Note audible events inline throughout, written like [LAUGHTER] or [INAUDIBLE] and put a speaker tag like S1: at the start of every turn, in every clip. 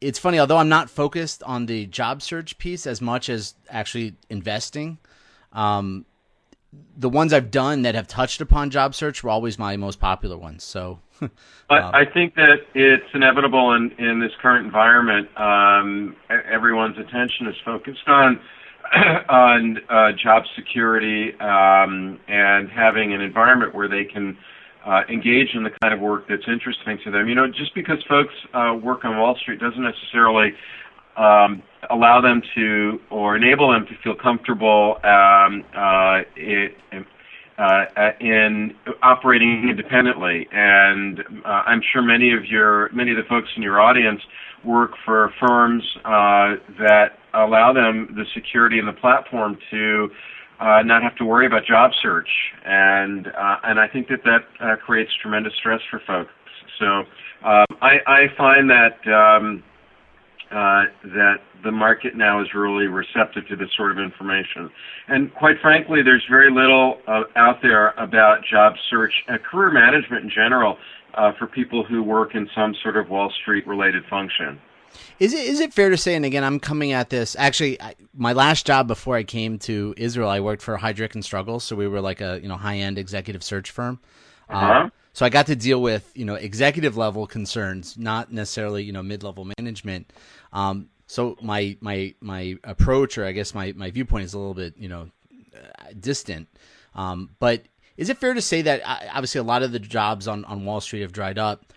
S1: it's funny, although I'm not focused on the job search piece as much as actually investing. Um, the ones I've done that have touched upon job search were always my most popular ones. So, [LAUGHS] um,
S2: I, I think that it's inevitable in in this current environment. Um, everyone's attention is focused on [CLEARS THROAT] on uh, job security um, and having an environment where they can uh, engage in the kind of work that's interesting to them. You know, just because folks uh, work on Wall Street doesn't necessarily um, allow them to or enable them to feel comfortable um, uh, it, uh, in operating independently. And uh, I'm sure many of your many of the folks in your audience work for firms uh, that allow them the security and the platform to uh, not have to worry about job search, and uh, and I think that that uh, creates tremendous stress for folks. So um, I, I find that um, uh, that the market now is really receptive to this sort of information, and quite frankly, there's very little uh, out there about job search and career management in general uh, for people who work in some sort of Wall Street related function.
S1: Is it is it fair to say? And again, I'm coming at this. Actually, I, my last job before I came to Israel, I worked for Heidrick and Struggles, so we were like a you know high end executive search firm.
S2: Uh-huh. Um,
S1: so I got to deal with you know executive level concerns, not necessarily you know mid level management. Um, so my my my approach, or I guess my my viewpoint, is a little bit you know uh, distant. Um, but is it fair to say that uh, obviously a lot of the jobs on on Wall Street have dried up?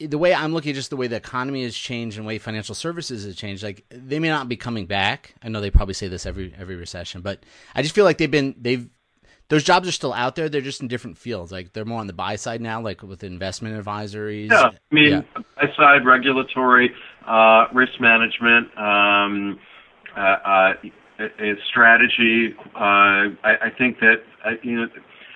S1: The way I'm looking at just the way the economy has changed and the way financial services has changed, like they may not be coming back. I know they probably say this every every recession, but I just feel like they've been they've those jobs are still out there. They're just in different fields. Like they're more on the buy side now, like with investment advisories.
S2: Yeah, I mean, yeah. buy side regulatory, uh, risk management, um, uh, uh, strategy. Uh, I, I think that uh, you know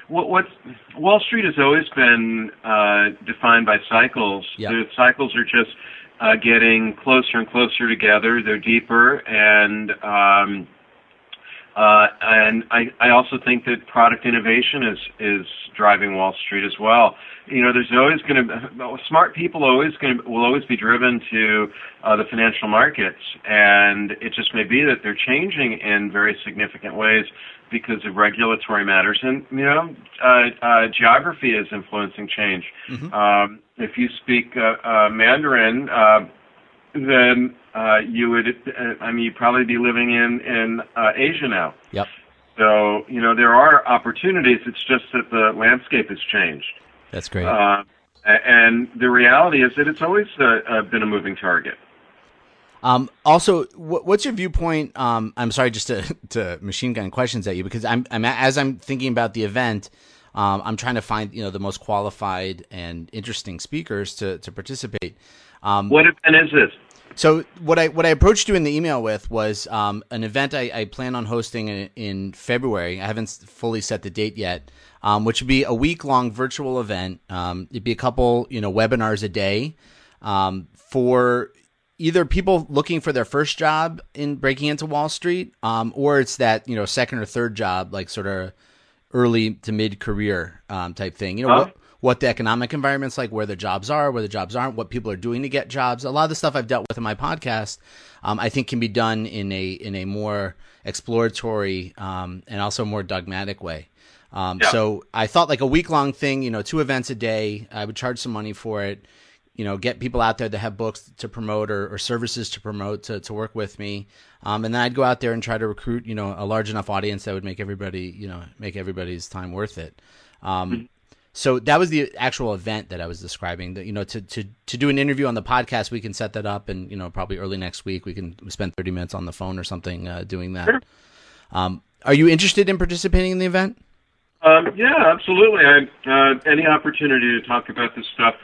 S2: what, what's Wall Street has always been uh, defined by cycles.
S1: Yep.
S2: The cycles are just uh, getting closer and closer together. They're deeper, and um, uh, and I, I also think that product innovation is is driving Wall Street as well. You know, there's always going to smart people always going will always be driven to uh, the financial markets, and it just may be that they're changing in very significant ways because of regulatory matters. And you know, uh, uh, geography is influencing change. Mm-hmm. Um, if you speak uh, uh, Mandarin, uh, then uh, you would, uh, I mean, you'd probably be living in in uh, Asia now.
S1: Yep.
S2: So you know there are opportunities. It's just that the landscape has changed.
S1: That's great.
S2: Uh, and the reality is that it's always uh, uh, been a moving target.
S1: Um, also, what's your viewpoint? Um, I'm sorry, just to, [LAUGHS] to machine gun questions at you because I'm, I'm as I'm thinking about the event, um, I'm trying to find you know the most qualified and interesting speakers to to participate.
S2: Um, what event is this?
S1: So what I what I approached you in the email with was um, an event I, I, plan on hosting in, in, February. I haven't fully set the date yet, um, which would be a week long virtual event. Um, it'd be a couple you know webinars a day um, for either people looking for their first job in breaking into Wall Street, um, or it's that you know second or third job, like sort of early to mid career um, type thing. You know, what, what the economic environment's like, where the jobs are, where the jobs aren't, what people are doing to get jobs. A lot of the stuff I've dealt with in my podcast, um, I think, can be done in a in a more exploratory um, and also more dogmatic way. Um, yeah. So I thought like a week long thing, you know, two events a day. I would charge some money for it. You know, get people out there that have books to promote or, or services to promote to, to work with me, um, and then I'd go out there and try to recruit, you know, a large enough audience that would make everybody, you know, make everybody's time worth it. Um, mm-hmm. So that was the actual event that I was describing. That you know, to to to do an interview on the podcast, we can set that up, and you know, probably early next week we can spend thirty minutes on the phone or something uh, doing that. Sure. Um, are you interested in participating in the event?
S2: Um, yeah, absolutely. I, uh, any opportunity to talk about this stuff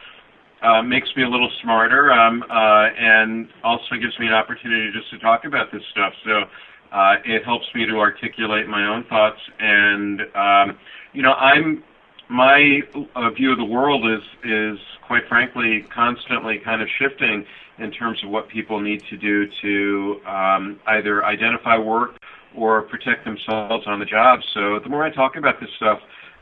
S2: uh, makes me a little smarter, um, uh, and also gives me an opportunity just to talk about this stuff. So uh, it helps me to articulate my own thoughts, and um, you know, I'm my uh, view of the world is is quite frankly constantly kind of shifting in terms of what people need to do to um, either identify work or protect themselves on the job. So the more I talk about this stuff,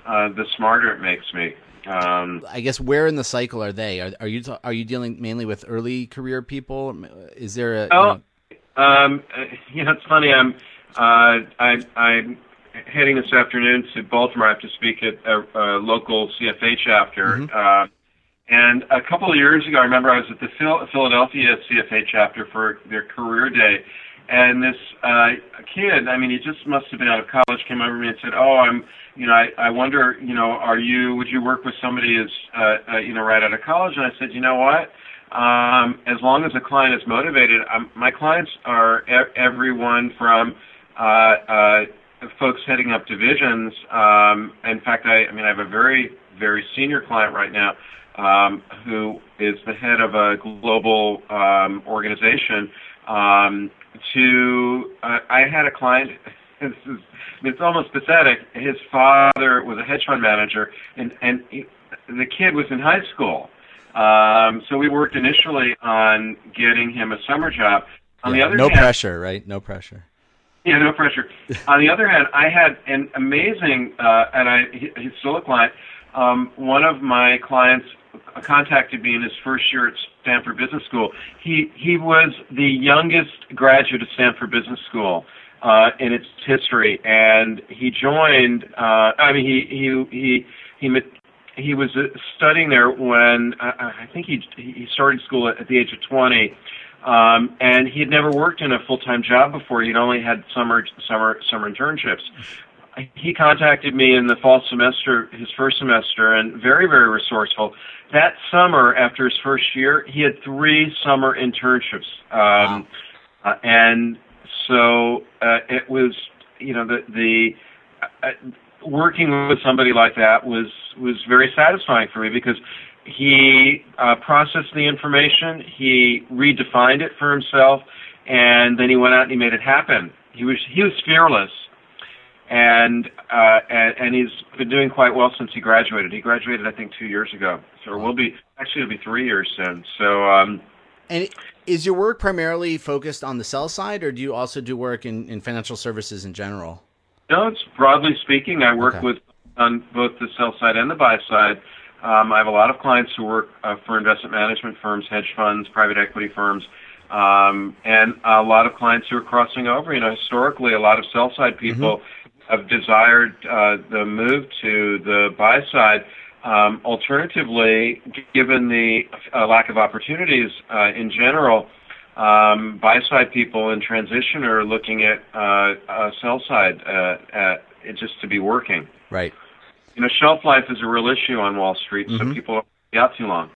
S2: uh, the smarter it makes me. Um,
S1: I guess where in the cycle are they? Are, are you are you dealing mainly with early career people? Is there a?
S2: Oh, you know, um, [LAUGHS] you know, it's funny. I'm uh, I, I'm heading this afternoon to Baltimore. I have to speak at a, a local CFA chapter. Mm-hmm. Uh, and a couple of years ago, I remember I was at the Phil- Philadelphia CFA chapter for their career day, and this uh, kid, I mean, he just must have been out of college, came over to me and said, "Oh, I'm, you know, I, I wonder, you know, are you, would you work with somebody who's, uh, uh, you know, right out of college?" And I said, "You know what? Um, as long as the client is motivated, my clients are e- everyone from." Uh, uh, folks heading up divisions. Um, in fact, I, I mean, I have a very, very senior client right now um, who is the head of a global um, organization. Um, to uh, I had a client. [LAUGHS] This is, it's almost pathetic. His father was a hedge fund manager, and and he, the kid was in high school. Um, so we worked initially on getting him a summer job. On
S1: yeah,
S2: the other
S1: no
S2: hand,
S1: pressure, right? No pressure.
S2: Yeah, no pressure. [LAUGHS] On the other hand, I had an amazing, uh, and I he, he's still a client. Um, one of my clients contacted me in his first year at Stanford Business School. He he was the youngest graduate of Stanford Business School uh, in its history, and he joined. Uh, I mean, he he he he. He was uh, studying there when uh, I think he he started school at, at the age of 20, um, and he had never worked in a full time job before. He'd only had summer summer summer internships he contacted me in the fall semester, his first semester, and very, very resourceful. That summer, after his first year, he had three summer internships. Um, wow. uh, and so uh, it was, you know, the, the uh, working with somebody like that was was very satisfying for me because he uh, processed the information, he redefined it for himself, and then he went out and he made it happen. He was he was fearless and uh, and, and he's been doing quite well since he graduated. He graduated, I think, two years ago. So we'll be actually it'll be three years soon. So. Um,
S1: and is your work primarily focused on the sell side, or do you also do work in, in financial services in general?
S2: No, it's broadly speaking. I work okay. with on both the sell side and the buy side. Um, I have a lot of clients who work uh, for investment management firms, hedge funds, private equity firms, um, and a lot of clients who are crossing over. You know, historically, a lot of sell side people. Mm-hmm have desired uh, the move to the buy side. Um, alternatively, given the uh, lack of opportunities uh, in general, um, buy side people in transition are looking at uh, sell side uh, at, just to be working.
S1: Right.
S2: You know, shelf life is a real issue on Wall Street, mm-hmm. so people don't be out too long.